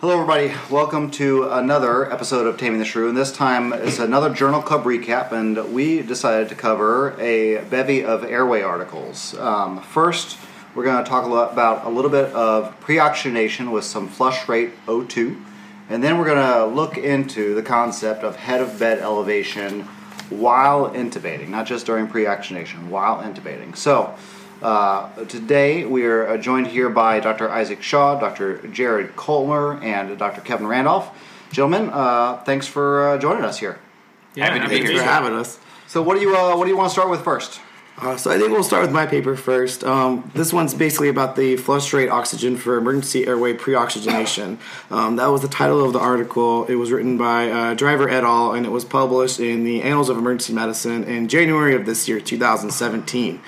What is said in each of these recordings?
Hello, everybody. Welcome to another episode of Taming the Shrew, and this time it's another Journal Club recap, and we decided to cover a bevy of airway articles. Um, first, we're going to talk about a little bit of pre-oxygenation with some flush rate O2, and then we're going to look into the concept of head of bed elevation while intubating, not just during pre-oxygenation, while intubating. So. Uh, today we are uh, joined here by Dr. Isaac Shaw, Dr. Jared Colmer, and Dr. Kevin Randolph. Gentlemen, uh, thanks for uh, joining us here. Yeah, Happy to be thanks here. for having us. So, what do you uh, what do you want to start with first? Uh, so I think we'll start with my paper first. Um, this one's basically about the flush rate oxygen for emergency airway pre-oxygenation. Um, that was the title of the article. It was written by uh, Driver et al. and it was published in the Annals of Emergency Medicine in January of this year, 2017.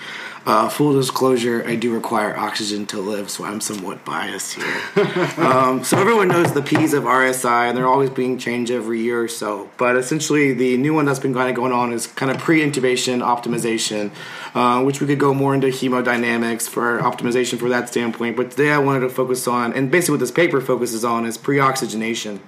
Uh, full disclosure, I do require oxygen to live, so I'm somewhat biased here. um, so everyone knows the P's of RSI, and they're always being changed every year or so. But essentially, the new one that's been kind of going on is kind of pre-intubation optimization, uh, which we could go more into hemodynamics for optimization for that standpoint. But today, I wanted to focus on, and basically what this paper focuses on, is pre-oxygenation.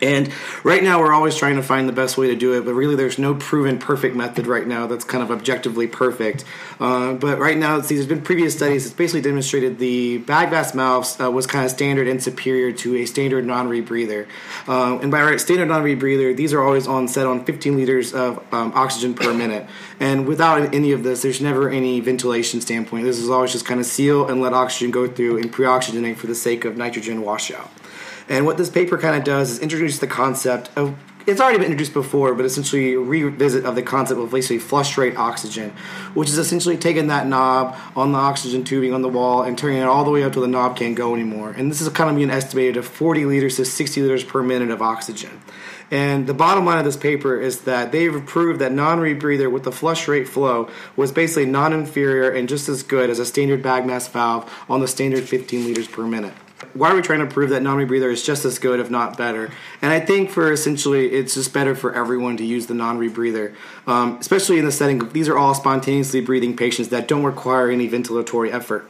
And right now, we're always trying to find the best way to do it, but really, there's no proven perfect method right now that's kind of objectively perfect. Uh, but right now, see, there's been previous studies that's basically demonstrated the bag gas mouths uh, was kind of standard and superior to a standard non-rebreather. Uh, and by right, standard non-rebreather, these are always on set on 15 liters of um, oxygen per minute. And without any of this, there's never any ventilation standpoint. This is always just kind of seal and let oxygen go through and pre-oxygenate for the sake of nitrogen washout. And what this paper kind of does is introduce the concept of it's already been introduced before, but essentially a revisit of the concept of basically flush rate oxygen, which is essentially taking that knob on the oxygen tubing on the wall and turning it all the way up till the knob can't go anymore. And this is kind of being estimated of 40 liters to 60 liters per minute of oxygen. And the bottom line of this paper is that they've proved that non-rebreather with the flush rate flow was basically non-inferior and just as good as a standard bag mask valve on the standard 15 liters per minute why are we trying to prove that non-rebreather is just as good, if not better? And I think for essentially, it's just better for everyone to use the non-rebreather, um, especially in the setting. Of, these are all spontaneously breathing patients that don't require any ventilatory effort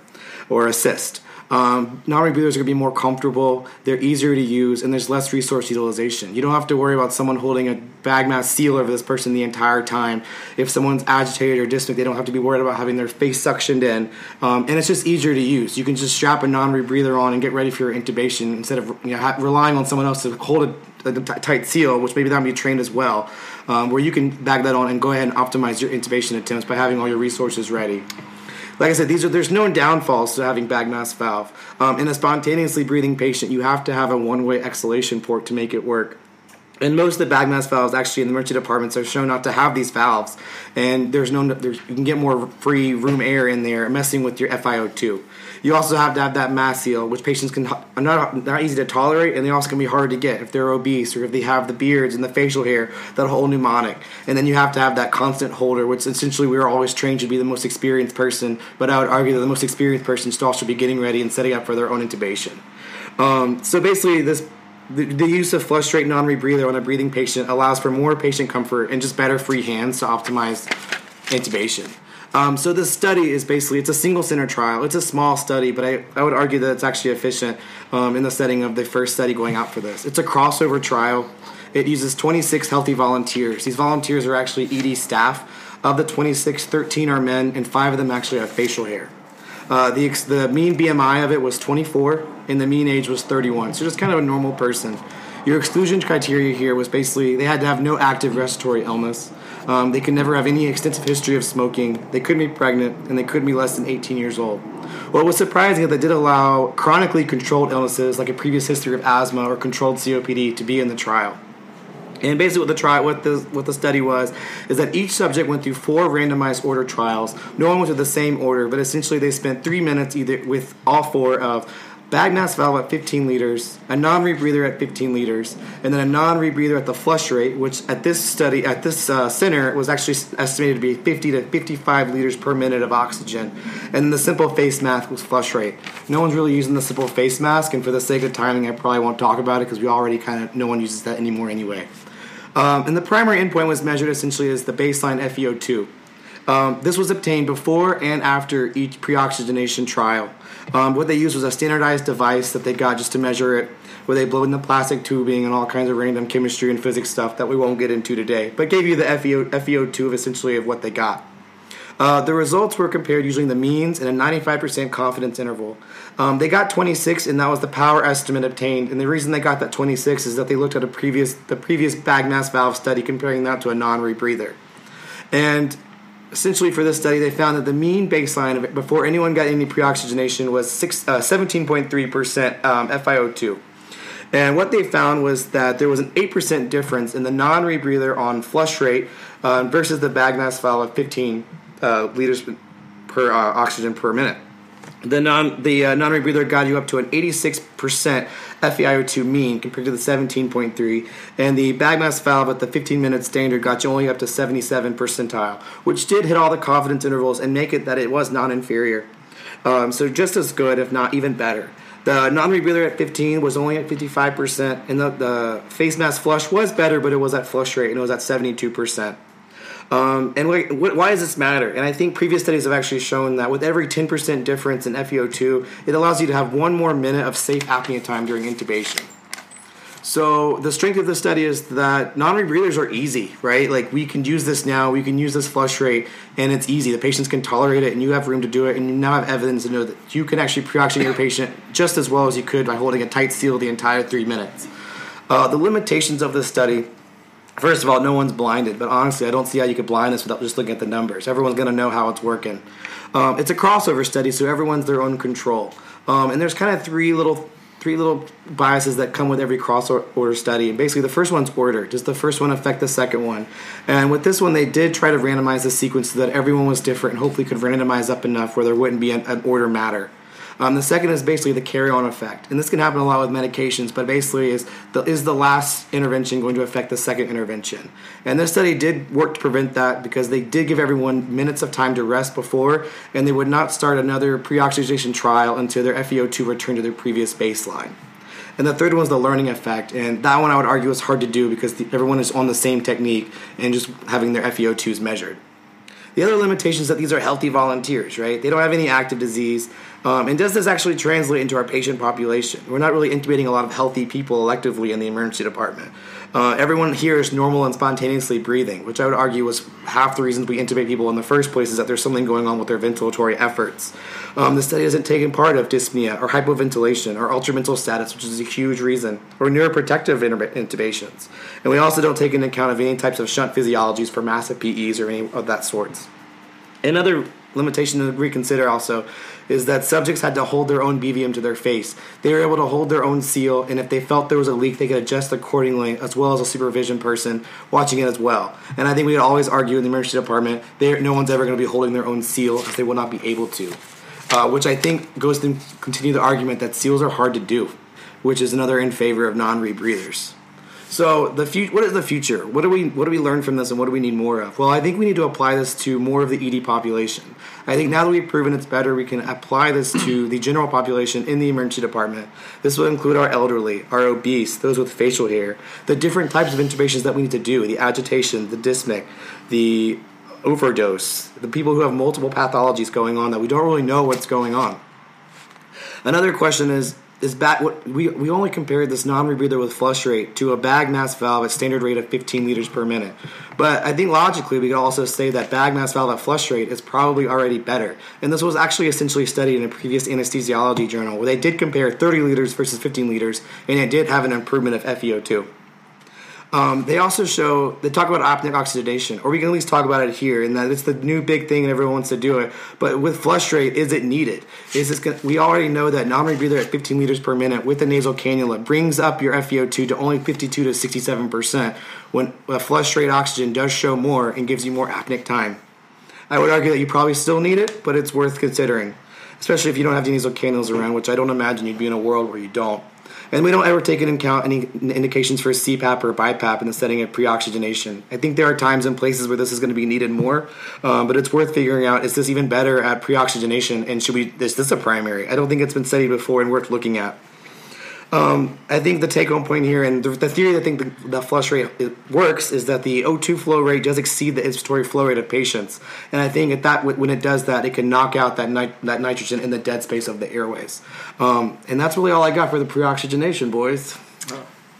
or assist. Um, non-rebreathers are going to be more comfortable. They're easier to use, and there's less resource utilization. You don't have to worry about someone holding a bag mask seal over this person the entire time. If someone's agitated or dyspneic, they don't have to be worried about having their face suctioned in, um, and it's just easier to use. You can just strap a non-rebreather on and get ready for your intubation instead of you know, ha- relying on someone else to hold a, a t- tight seal, which maybe that'll be trained as well. Um, where you can bag that on and go ahead and optimize your intubation attempts by having all your resources ready like I said, these are there's no downfalls to having bag mask valve. Um, in a spontaneously breathing patient, you have to have a one-way exhalation port to make it work. And most of the bag mask valves, actually, in the emergency departments, are shown not to have these valves, and there's no there's, you can get more free room air in there, messing with your FiO2. You also have to have that mass seal, which patients can are not not easy to tolerate, and they also can be hard to get if they're obese or if they have the beards and the facial hair, that whole mnemonic. And then you have to have that constant holder, which essentially we are always trained to be the most experienced person, but I would argue that the most experienced person still should be getting ready and setting up for their own intubation. Um, so basically, this the, the, use of flush rate non-rebreather on a breathing patient allows for more patient comfort and just better free hands to optimize intubation. Um, so this study is basically it's a single center trial. It's a small study, but I, I would argue that it's actually efficient um, in the setting of the first study going out for this. It's a crossover trial. It uses 26 healthy volunteers. These volunteers are actually ED staff. Of the 26, 13 are men, and five of them actually have facial hair. Uh, the the mean BMI of it was 24, and the mean age was 31. So just kind of a normal person. Your exclusion criteria here was basically they had to have no active respiratory illness. Um, they could never have any extensive history of smoking. They couldn't be pregnant, and they couldn't be less than 18 years old. What was surprising is that they did allow chronically controlled illnesses like a previous history of asthma or controlled COPD to be in the trial. And basically, what the trial, what the what the study was, is that each subject went through four randomized order trials. No one went through the same order, but essentially they spent three minutes either with all four of bag mask valve at 15 liters, a non-rebreather at 15 liters, and then a non-rebreather at the flush rate, which at this study at this uh, center was actually estimated to be 50 to 55 liters per minute of oxygen, and the simple face mask was flush rate. No one's really using the simple face mask, and for the sake of timing, I probably won't talk about it because we already kind of no one uses that anymore anyway. Um, and the primary endpoint was measured essentially as the baseline FeO2. Um, this was obtained before and after each pre-oxygenation trial. Um, what they used was a standardized device that they got just to measure it, where they blow in the plastic tubing and all kinds of random chemistry and physics stuff that we won't get into today, but gave you the FeO, FeO2 of essentially of what they got. Uh, the results were compared using the means and a 95% confidence interval. Um, they got 26, and that was the power estimate obtained. And the reason they got that 26 is that they looked at a previous the previous bag mask valve study comparing that to a non-rebreather. And essentially, for this study, they found that the mean baseline of before anyone got any pre-oxygenation was six, uh, 17.3% um, FiO2. And what they found was that there was an 8% difference in the non-rebreather on flush rate uh, versus the bag mask valve of 15 uh, liters per uh, oxygen per minute. The non the uh, non rebreather got you up to an 86% FeIO2 mean compared to the 17.3, and the bag mask valve at the 15 minute standard got you only up to 77 percentile, which did hit all the confidence intervals and make it that it was non inferior. Um, so just as good, if not even better. The non rebreather at 15 was only at 55%, and the, the face mask flush was better, but it was at flush rate and it was at 72%. Um, and why, why does this matter? And I think previous studies have actually shown that with every 10% difference in FeO2, it allows you to have one more minute of safe apnea time during intubation. So the strength of the study is that non-rebreathers are easy, right? Like we can use this now, we can use this flush rate, and it's easy. The patients can tolerate it, and you have room to do it, and you now have evidence to know that you can actually pre-oxygen your patient just as well as you could by holding a tight seal the entire three minutes. Uh, the limitations of this study First of all, no one's blinded, but honestly, I don't see how you could blind us without just looking at the numbers. Everyone's going to know how it's working. Um, it's a crossover study, so everyone's their own control. Um, and there's kind of three little three little biases that come with every crossover study. And basically, the first one's order. Does the first one affect the second one? And with this one, they did try to randomize the sequence so that everyone was different and hopefully could randomize up enough where there wouldn't be an, an order matter. Um, the second is basically the carry-on effect, and this can happen a lot with medications. But basically, is the is the last intervention going to affect the second intervention? And this study did work to prevent that because they did give everyone minutes of time to rest before, and they would not start another pre-oxygenation trial until their FeO2 returned to their previous baseline. And the third one is the learning effect, and that one I would argue is hard to do because the, everyone is on the same technique and just having their FeO2s measured. The other limitation is that these are healthy volunteers, right? They don't have any active disease. Um, and does this actually translate into our patient population? We're not really intubating a lot of healthy people electively in the emergency department. Uh, everyone here is normal and spontaneously breathing, which I would argue was half the reasons we intubate people in the first place is that there's something going on with their ventilatory efforts. Um, the study hasn't taken part of dyspnea or hypoventilation or altered mental status, which is a huge reason, or neuroprotective intubations. And we also don't take into account of any types of shunt physiologies for massive PEs or any of that sorts. Another limitation to reconsider also is that subjects had to hold their own BVM to their face. They were able to hold their own seal, and if they felt there was a leak, they could adjust accordingly, as well as a supervision person watching it as well. And I think we would always argue in the emergency department, no one's ever going to be holding their own seal, as they will not be able to. Uh, which I think goes to continue the argument that seals are hard to do, which is another in favor of non-rebreathers. So the fu- what is the future? What do we what do we learn from this, and what do we need more of? Well, I think we need to apply this to more of the ED population. I think now that we've proven it's better, we can apply this to the general population in the emergency department. This will include our elderly, our obese, those with facial hair, the different types of intubations that we need to do, the agitation, the dyspneic, the overdose, the people who have multiple pathologies going on that we don't really know what's going on. Another question is is bag what we we only compared this non-rebreather with flush rate to a bag mask valve at standard rate of 15 liters per minute. But I think logically we could also say that bag mask valve at flush rate is probably already better. And this was actually essentially studied in a previous anesthesiology journal where they did compare 30 liters versus 15 liters, and it did have an improvement of FeO2. Um, they also show they talk about apneic oxygenation, or we can at least talk about it here, and that it's the new big thing and everyone wants to do it. But with flush rate, is it needed? Is this gonna, we already know that non-rebreather at 15 liters per minute with a nasal cannula brings up your FeO2 to only 52 to 67 percent, when a flush rate oxygen does show more and gives you more apneic time. I would argue that you probably still need it, but it's worth considering, especially if you don't have the nasal cannulas around, which I don't imagine you'd be in a world where you don't. And we don't ever take into account any indications for CPAP or BiPAP in the setting of pre-oxygenation. I think there are times and places where this is going to be needed more, um, but it's worth figuring out: is this even better at pre-oxygenation? And should we? Is this a primary? I don't think it's been studied before and worth looking at. Um, I think the take home point here and the, the theory that I think the, the flush rate works is that the O2 flow rate does exceed the inspiratory flow rate of patients. And I think at that when it does that, it can knock out that, nit- that nitrogen in the dead space of the airways. Um, and that's really all I got for the pre-oxygenation, boys.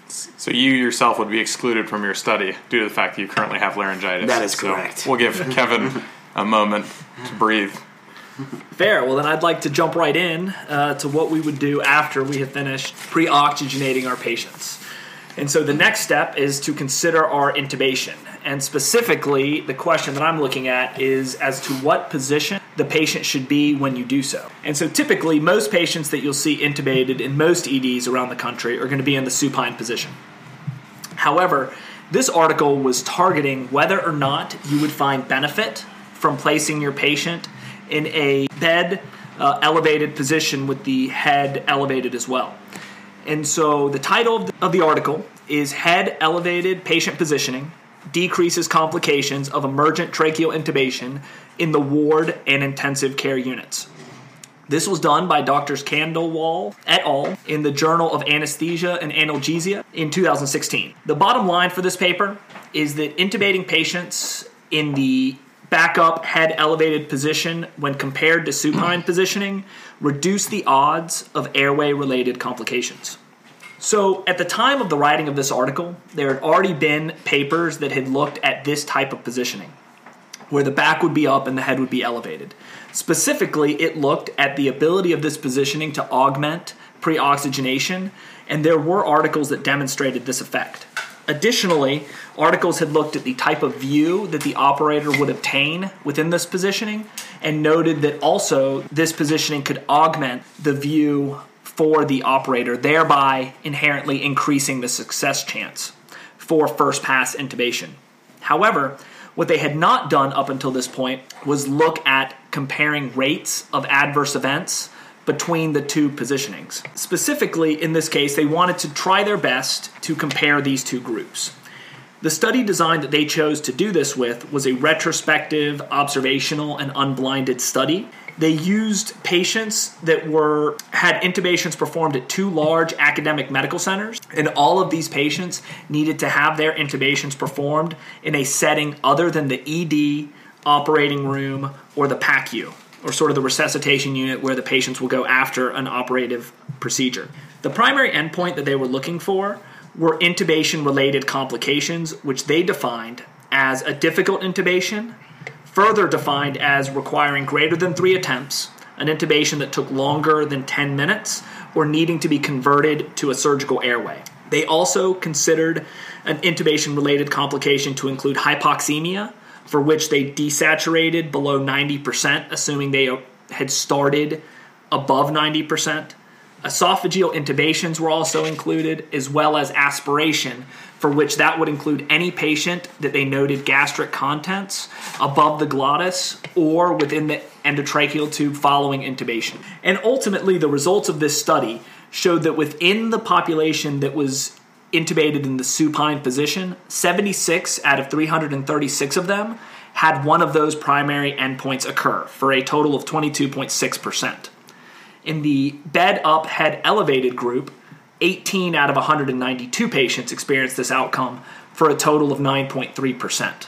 So you yourself would be excluded from your study due to the fact that you currently have laryngitis. That is So correct. we'll give Kevin a moment to breathe. Fair. Well, then I'd like to jump right in uh, to what we would do after we have finished pre oxygenating our patients. And so the next step is to consider our intubation. And specifically, the question that I'm looking at is as to what position the patient should be when you do so. And so typically, most patients that you'll see intubated in most EDs around the country are going to be in the supine position. However, this article was targeting whether or not you would find benefit from placing your patient in a bed uh, elevated position with the head elevated as well. And so the title of the, of the article is Head Elevated Patient Positioning Decreases Complications of Emergent Tracheal Intubation in the Ward and Intensive Care Units. This was done by Drs. Khandelwal et al. in the Journal of Anesthesia and Analgesia in 2016. The bottom line for this paper is that intubating patients in the backup head elevated position when compared to supine positioning reduce the odds of airway related complications. So, at the time of the writing of this article, there had already been papers that had looked at this type of positioning where the back would be up and the head would be elevated. Specifically, it looked at the ability of this positioning to augment pre oxygenation, and there were articles that demonstrated this effect. Additionally, articles had looked at the type of view that the operator would obtain within this positioning and noted that also this positioning could augment the view for the operator, thereby inherently increasing the success chance for first pass intubation. However, what they had not done up until this point was look at comparing rates of adverse events between the two positionings. Specifically, in this case, they wanted to try their best to compare these two groups. The study design that they chose to do this with was a retrospective, observational, and unblinded study. They used patients that were had intubations performed at two large academic medical centers, and all of these patients needed to have their intubations performed in a setting other than the ED, operating room, or the PACU, or sort of the resuscitation unit where the patients will go after an operative procedure. The primary endpoint that they were looking for were intubation related complications, which they defined as a difficult intubation, further defined as requiring greater than three attempts, an intubation that took longer than 10 minutes, or needing to be converted to a surgical airway. They also considered an intubation related complication to include hypoxemia, for which they desaturated below 90%, assuming they had started above 90%. Esophageal intubations were also included, as well as aspiration, for which that would include any patient that they noted gastric contents above the glottis or within the endotracheal tube following intubation. And ultimately, the results of this study showed that within the population that was intubated in the supine position, 76 out of 336 of them had one of those primary endpoints occur for a total of 22.6%. In the bed up, head elevated group, 18 out of 192 patients experienced this outcome for a total of 9.3%.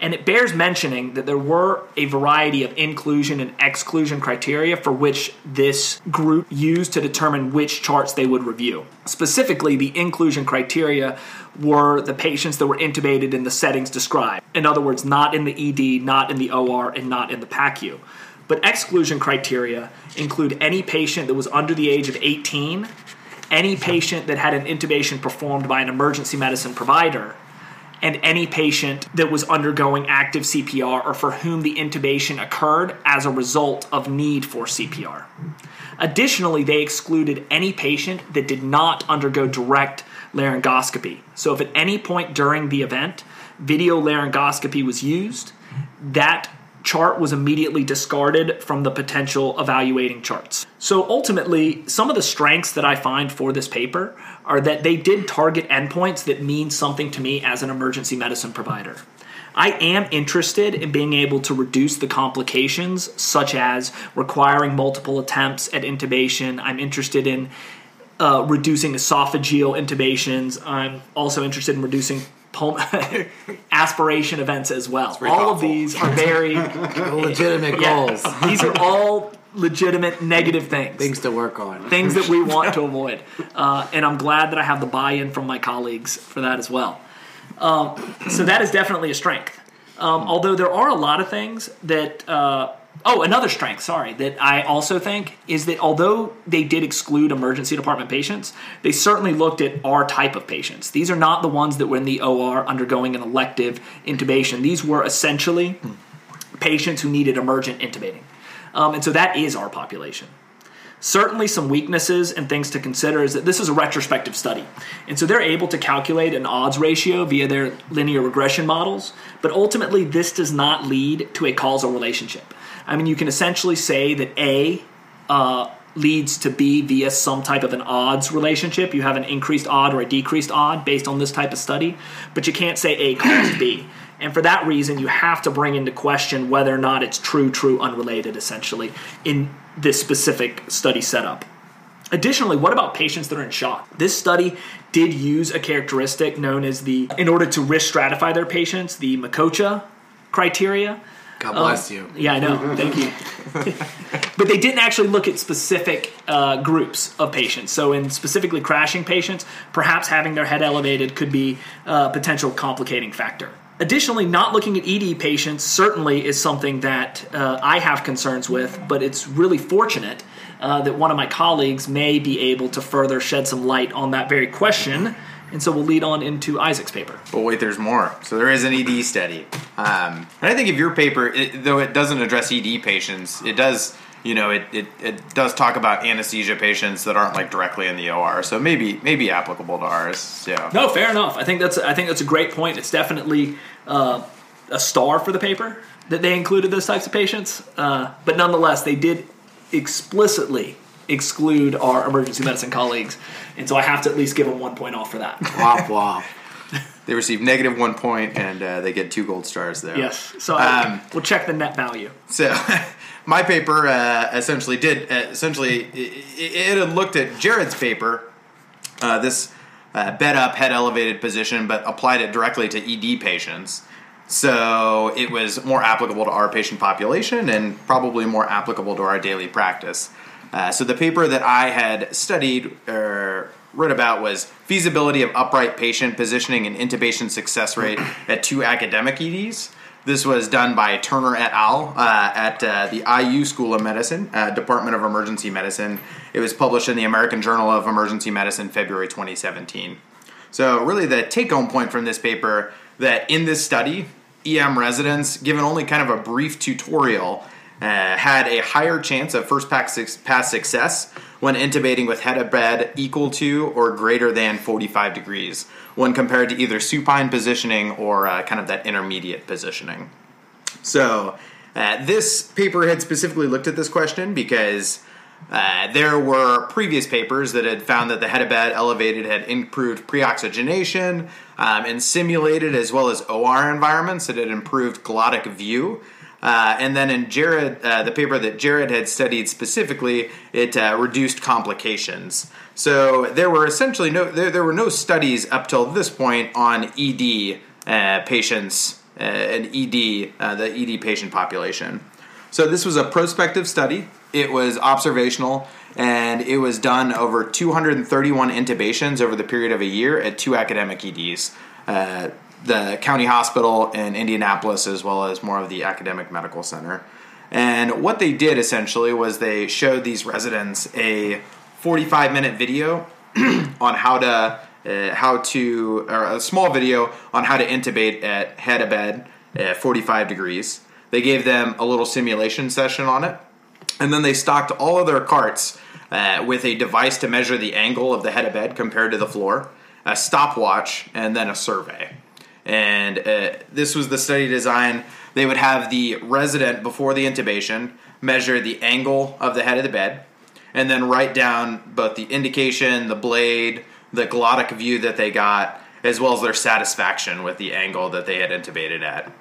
And it bears mentioning that there were a variety of inclusion and exclusion criteria for which this group used to determine which charts they would review. Specifically, the inclusion criteria were the patients that were intubated in the settings described. In other words, not in the ED, not in the OR, and not in the PACU. But exclusion criteria include any patient that was under the age of 18, any patient that had an intubation performed by an emergency medicine provider, and any patient that was undergoing active CPR or for whom the intubation occurred as a result of need for CPR. Additionally, they excluded any patient that did not undergo direct laryngoscopy. So, if at any point during the event video laryngoscopy was used, that chart was immediately discarded from the potential evaluating charts. So ultimately, some of the strengths that I find for this paper are that they did target endpoints that mean something to me as an emergency medicine provider. I am interested in being able to reduce the complications, such as requiring multiple attempts at intubation. I'm interested in uh, reducing esophageal intubations. I'm also interested in reducing pul- aspiration events as well. All very of these are very Legitimate yeah, goals. these are all legitimate negative things. Things to work on. things that we want to avoid. Uh, and I'm glad that I have the buy in from my colleagues for that as well. Um, so that is definitely a strength. Um, although there are a lot of things that. Uh, oh, another strength, sorry, that I also think is that although they did exclude emergency department patients, they certainly looked at our type of patients. These are not the ones that were in the OR undergoing an elective intubation. These were essentially patients who needed emergent intubating. Um, and so that is our population. Certainly, some weaknesses and things to consider is that this is a retrospective study. And so they're able to calculate an odds ratio via their linear regression models, but ultimately, this does not lead to a causal relationship. I mean, you can essentially say that A uh, leads to B via some type of an odds relationship. You have an increased odd or a decreased odd based on this type of study, but you can't say A caused B. And for that reason, you have to bring into question whether or not it's true, true, unrelated, essentially, in this specific study setup. Additionally, what about patients that are in shock? This study did use a characteristic known as the, in order to risk stratify their patients, the MACOCHA criteria. God bless you. Yeah, I know. Thank you. but they didn't actually look at specific uh, groups of patients. So, in specifically crashing patients, perhaps having their head elevated could be a potential complicating factor. Additionally, not looking at ED patients certainly is something that uh, I have concerns with, but it's really fortunate uh, that one of my colleagues may be able to further shed some light on that very question. And so we'll lead on into Isaac's paper. But wait, there's more. So there is an ED study, um, and I think if your paper, it, though it doesn't address ED patients, it does. You know, it, it, it does talk about anesthesia patients that aren't like directly in the OR, so maybe maybe applicable to ours. So No, fair enough. I think that's I think that's a great point. It's definitely uh, a star for the paper that they included those types of patients, uh, but nonetheless, they did explicitly exclude our emergency medicine colleagues, and so I have to at least give them one point off for that. Wop wop. they receive negative one point, and uh, they get two gold stars there. yes, so I, Um, we'll check the net value. So, my paper uh, essentially did uh, essentially it, it had looked at Jared's paper, uh, this uh, bed up, head elevated position, but applied it directly to ED patients. So it was more applicable to our patient population and probably more applicable to our daily practice. Uh, so the paper that I had studied or read about was feasibility of upright patient positioning and intubation success rate at two academic EDs. This was done by Turner et al. Uh, at uh, the IU School of Medicine, uh, Department of Emergency Medicine. It was published in the American Journal of Emergency Medicine, February 2017. So, really, the take home point from this paper that in this study, EM residents, given only kind of a brief tutorial, uh, had a higher chance of first pass pass success when intubating with head of bed equal to or greater than 45 degrees when compared to either supine positioning or uh, kind of that intermediate positioning. So, uh, this paper had specifically looked at this question because uh, there were previous papers that had found that the head of bed elevated had improved pre-oxygenation um, in simulated as well as OR environments. It had improved glottic view. Uh, and then in Jared, uh, the paper that Jared had studied specifically, it uh, reduced complications. So there were essentially no there, there were no studies up till this point on ED uh, patients uh, and ED uh, the ED patient population. So this was a prospective study. It was observational, and it was done over 231 intubations over the period of a year at two academic EDs. The county hospital in Indianapolis, as well as more of the academic medical center. And what they did essentially was they showed these residents a 45 minute video on how to uh, how to or a small video on how to intubate at head of bed at 45 degrees. They gave them a little simulation session on it, and then they stocked all of their carts uh, with a device to measure the angle of the head of bed compared to the floor, a stopwatch, and then a survey and uh, this was the study design. They would have the resident before the intubation measure the angle of the head of the bed, and then write down both the indication, the blade, the glottic view that they got, as well as their satisfaction with the angle that they had intubated at.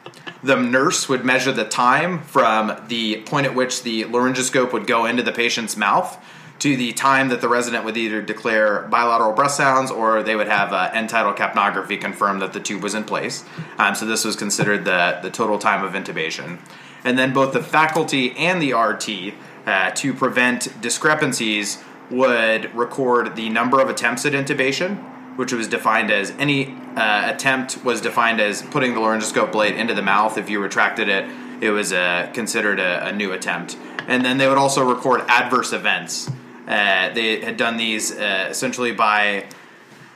The nurse would measure the time from the point at which the laryngoscope would go into the patient's mouth to the time that the resident would either declare bilateral breath sounds or they would have uh, end tidal capnography confirm that the tube was in place. Um, so this was considered the, the total time of intubation. And then both the faculty and the RT, uh, to prevent discrepancies, would record the number of attempts at intubation, which was defined as any uh, attempt was defined as putting the laryngoscope blade into the mouth. If you retracted it, it was uh, considered a, a, new attempt. And then they would also record adverse events. Uh, they had done these uh, essentially by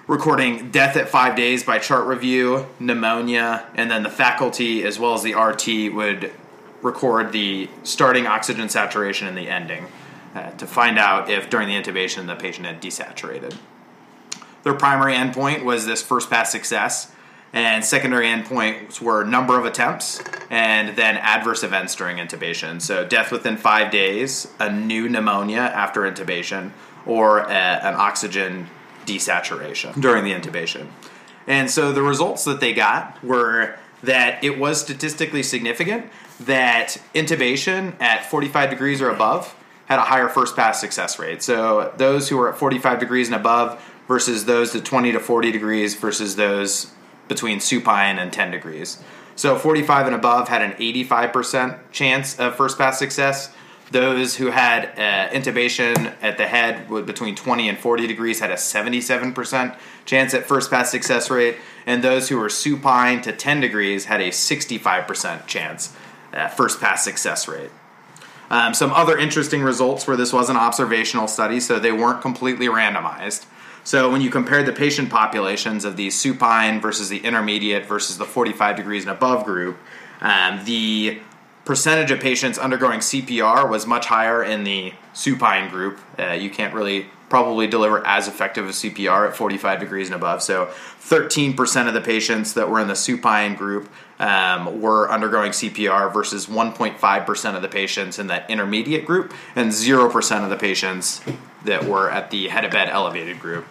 recording death at five days by chart review, pneumonia, and then the faculty as well as the RT would record the starting oxygen saturation and the ending uh, to find out if during the intubation the patient had desaturated. Their primary endpoint was this first pass success, and secondary endpoints were number of attempts and then adverse events during intubation. So, death within five days, a new pneumonia after intubation, or a, an oxygen desaturation during the intubation. And so, the results that they got were that it was statistically significant that intubation at 45 degrees or above had a higher first pass success rate. So, those who were at 45 degrees and above versus those to 20 to 40 degrees versus those between supine and 10 degrees. So 45 and above had an 85% chance of first pass success. Those who had uh, intubation at the head between 20 and 40 degrees had a 77% chance at first pass success rate, and those who were supine to 10 degrees had a 65% chance at first pass success rate. Um, some other interesting results where this was an observational study, so they weren't completely randomized. So when you compare the patient populations of the supine versus the intermediate versus the 45 degrees and above group, um, the percentage of patients undergoing CPR was much higher in the supine group. Uh, you can't really probably deliver as effective a CPR at 45 degrees and above. So 13% of the patients that were in the supine group um, were undergoing CPR versus 1.5% of the patients in that intermediate group and 0% of the patients that were at the head of bed elevated group.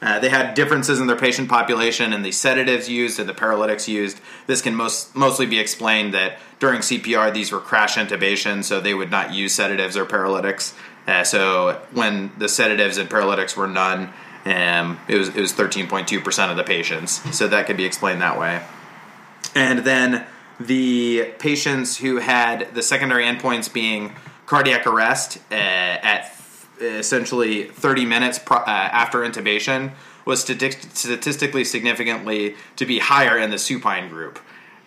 Uh, they had differences in their patient population and the sedatives used and the paralytics used. This can most mostly be explained that during CPR these were crash intubations, so they would not use sedatives or paralytics. Uh, so when the sedatives and paralytics were none, um, it was it was 13.2 percent of the patients. So that could be explained that way. And then the patients who had the secondary endpoints being cardiac arrest uh, at essentially 30 minutes pro- uh, after intubation was statistically significantly to be higher in the supine group.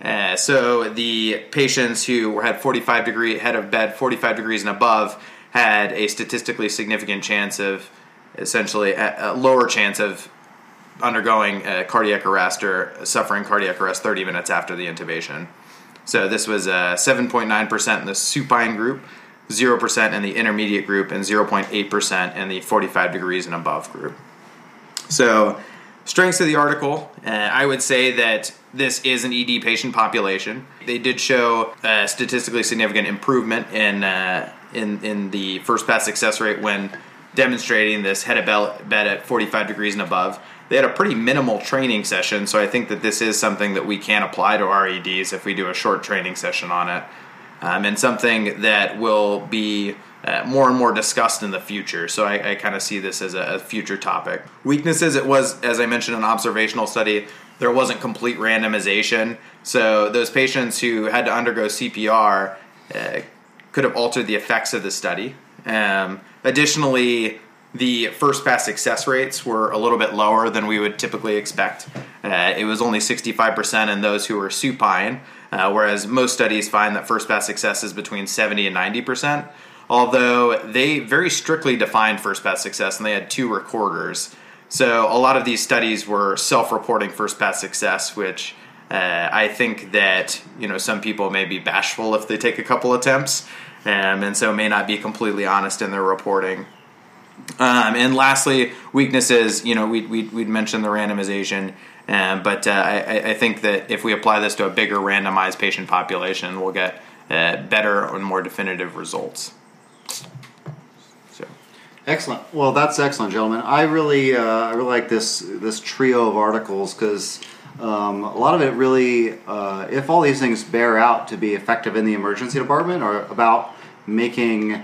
Uh, so the patients who had 45 degree head of bed 45 degrees and above had a statistically significant chance of essentially a, a lower chance of undergoing cardiac arrest or suffering cardiac arrest 30 minutes after the intubation. So this was uh, 7.9% in the supine group 0% in the intermediate group, and 0.8% in the 45 degrees and above group. So, strengths of the article uh, I would say that this is an ED patient population. They did show a statistically significant improvement in, uh, in, in the first pass success rate when demonstrating this head of bed at 45 degrees and above. They had a pretty minimal training session, so I think that this is something that we can apply to our EDs if we do a short training session on it um, and something that will be uh, more and more discussed in the future. So I, I kind of see this as a, a, future topic. Weaknesses, it was, as I mentioned, an observational study. There wasn't complete randomization. So those patients who had to undergo CPR uh, could have altered the effects of the study. Um, additionally, the first pass success rates were a little bit lower than we would typically expect. Uh, it was only 65% in those who were supine, uh, whereas most studies find that first pass success is between 70 and 90%. Although they very strictly defined first pass success and they had two recorders. So a lot of these studies were self reporting first pass success, which uh, I think that you know some people may be bashful if they take a couple attempts, um, and so may not be completely honest in their reporting. Um, and lastly, weaknesses. You know, we we would mentioned the randomization, um, but uh, I, I, think that if we apply this to a bigger randomized patient population, we'll get uh, better and more definitive results. So. Excellent. Well, that's excellent, gentlemen. I really, uh, I really like this this trio of articles because um, a lot of it really, uh, if all these things bear out to be effective in the emergency department, are about making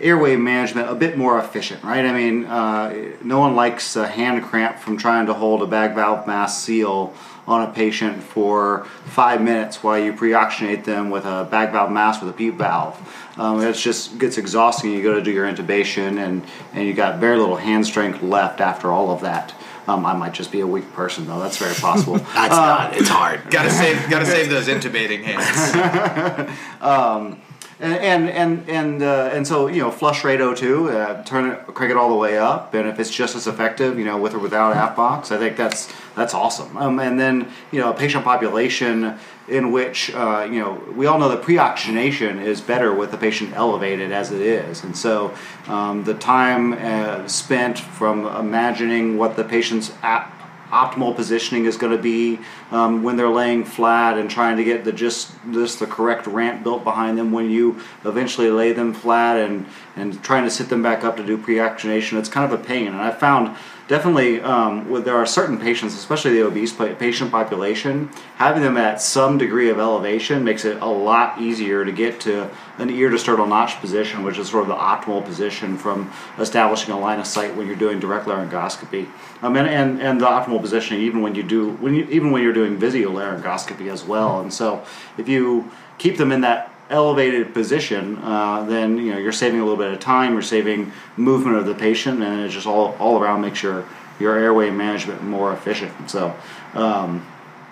airway management a bit more efficient, right? I mean, uh, no one likes a hand cramp from trying to hold a bag valve mask seal on a patient for five minutes while you pre-oxygenate them with a bag valve mask with a PEEP valve. Um, it just gets exhausting. You go to do your intubation, and and you got very little hand strength left after all of that. Um, I might just be a weak person, though. That's very possible. That's not. It's hard. Gotta save, gotta save those intubating hands. and and and and, uh, and so you know, flush rate O2, uh, turn it, crank it all the way up, and if it's just as effective, you know, with or without app box, I think that's that's awesome. Um, and then you know, a patient population in which uh, you know we all know that pre-oxygenation is better with the patient elevated as it is, and so um, the time uh, spent from imagining what the patient's app optimal positioning is going to be um, when they're laying flat and trying to get the just this the correct ramp built behind them. When you eventually lay them flat and and trying to sit them back up to do pre-oxygenation it's kind of a pain. And i found definitely um, with, there are certain patients especially the obese patient population having them at some degree of elevation makes it a lot easier to get to an ear to sternal notch position which is sort of the optimal position from establishing a line of sight when you're doing direct laryngoscopy. Um, and, and, and the optimal positioning even when you do when you even when you're doing video laryngoscopy as well. And so if you keep them in that elevated position, uh, then you know you're saving a little bit of time. You're saving movement of the patient, and it just all all around makes your your airway management more efficient. So, um,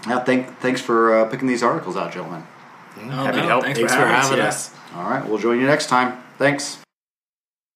yeah, thank, thanks for uh, picking these articles out, gentlemen. Oh, Happy to no, help. Thanks, Thanks for for having, having us. us. All right, we'll join you next time. Thanks.